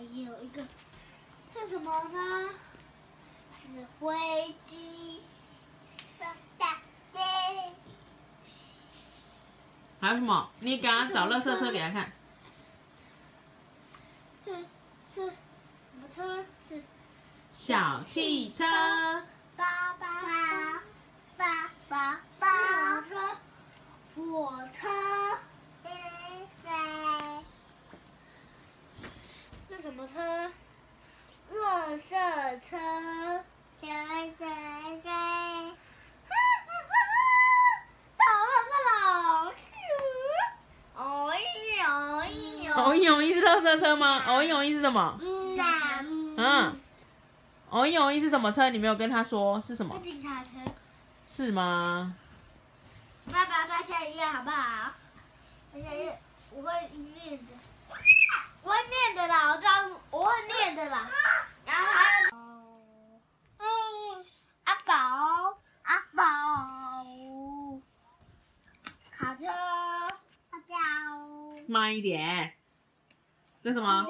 还有一个是什么呢？是飞机。还有什么？你给他找乐色车给他看。是是什么车？是小汽车。爸爸爸爸爸车，火车。这什么车？垃圾车。小。哦咦哦咦哦咦哦咦是乐色车吗？哦咦哦咦是什么？嗯。嗯。哦咦哦咦是什么车？你没有跟他说是什么？警察车。是吗？爸爸再下一页好不好？下一页，我会念的。我会念的啦，我知道我会念的啦。然后还有，嗯，阿宝，阿宝，卡车，阿宝，慢一点。这什么？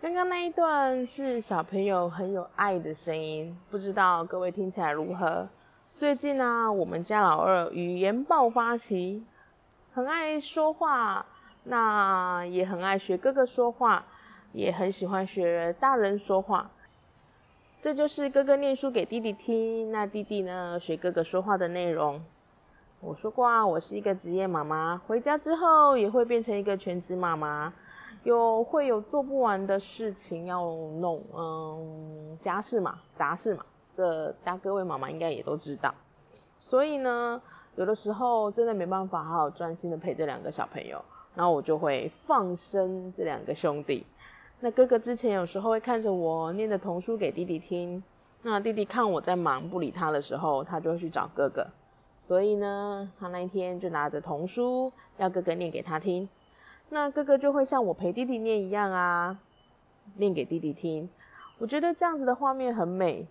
刚刚那一段是小朋友很有爱的声音，不知道各位听起来如何？最近呢，我们家老二语言爆发期，很爱说话，那也很爱学哥哥说话，也很喜欢学大人说话。这就是哥哥念书给弟弟听，那弟弟呢学哥哥说话的内容。我说过啊，我是一个职业妈妈，回家之后也会变成一个全职妈妈。有会有做不完的事情要弄，嗯，家事嘛，杂事嘛，这大各位妈妈应该也都知道。所以呢，有的时候真的没办法好好专心的陪这两个小朋友，然后我就会放生这两个兄弟。那哥哥之前有时候会看着我念的童书给弟弟听，那弟弟看我在忙不理他的时候，他就会去找哥哥。所以呢，他那一天就拿着童书要哥哥念给他听。那哥哥就会像我陪弟弟念一样啊，念给弟弟听。我觉得这样子的画面很美，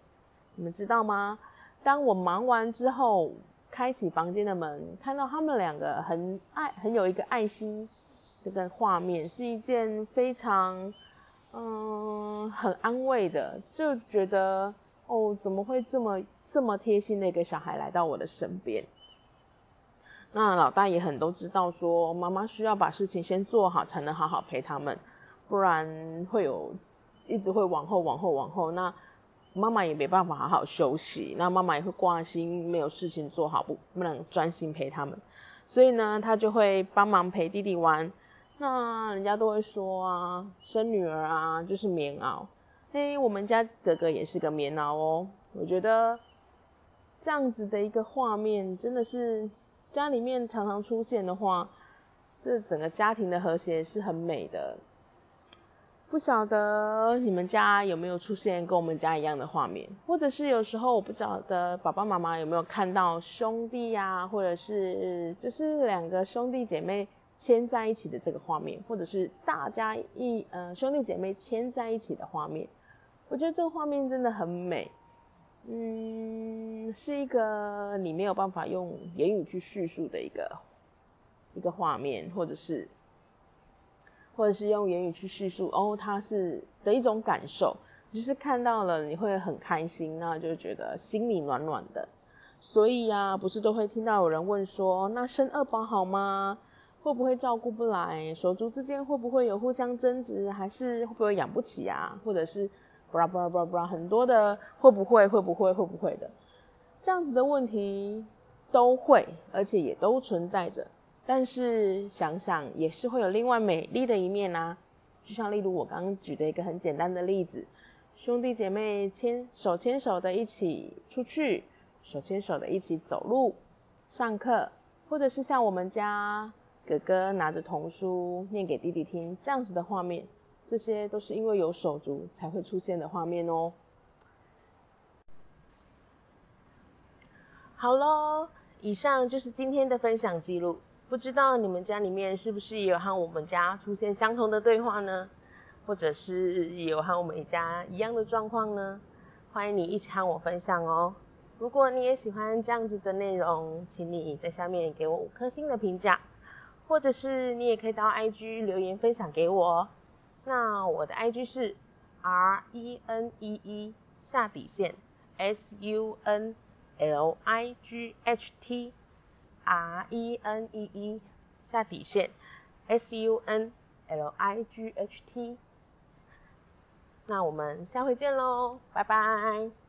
你们知道吗？当我忙完之后，开启房间的门，看到他们两个很爱、很有一个爱心这个画面，是一件非常嗯很安慰的，就觉得哦，怎么会这么这么贴心的一个小孩来到我的身边？那老大也很都知道，说妈妈需要把事情先做好，才能好好陪他们，不然会有一直会往后、往后、往后。那妈妈也没办法好好休息，那妈妈也会挂心，没有事情做好，不不能专心陪他们。所以呢，他就会帮忙陪弟弟玩。那人家都会说啊，生女儿啊就是棉袄。嘿，我们家哥哥也是个棉袄哦。我觉得这样子的一个画面，真的是。家里面常常出现的话，这整个家庭的和谐是很美的。不晓得你们家有没有出现跟我们家一样的画面，或者是有时候我不晓得爸爸妈妈有没有看到兄弟呀，或者是就是两个兄弟姐妹牵在一起的这个画面，或者是大家一呃兄弟姐妹牵在一起的画面，我觉得这个画面真的很美。嗯，是一个你没有办法用言语去叙述的一个一个画面，或者是或者是用言语去叙述哦，它是的一种感受，就是看到了你会很开心，那就觉得心里暖暖的。所以呀，不是都会听到有人问说，那生二宝好吗？会不会照顾不来？手足之间会不会有互相争执？还是会不会养不起啊？或者是？布拉布拉布拉布拉，很多的会不会会不会会不会的，这样子的问题都会，而且也都存在着。但是想想也是会有另外美丽的一面啊，就像例如我刚刚举的一个很简单的例子，兄弟姐妹牵手牵手的一起出去，手牵手的一起走路、上课，或者是像我们家哥哥拿着童书念给弟弟听，这样子的画面。这些都是因为有手足才会出现的画面哦。好喽，以上就是今天的分享记录。不知道你们家里面是不是也有和我们家出现相同的对话呢？或者是有和我们家一样的状况呢？欢迎你一起和我分享哦。如果你也喜欢这样子的内容，请你在下面给我五颗星的评价，或者是你也可以到 IG 留言分享给我。那我的 IG 是 R E N E E 下底线 S U N L I G H T R E N E E 下底线 S U N L I G H T。那我们下回见喽，拜拜。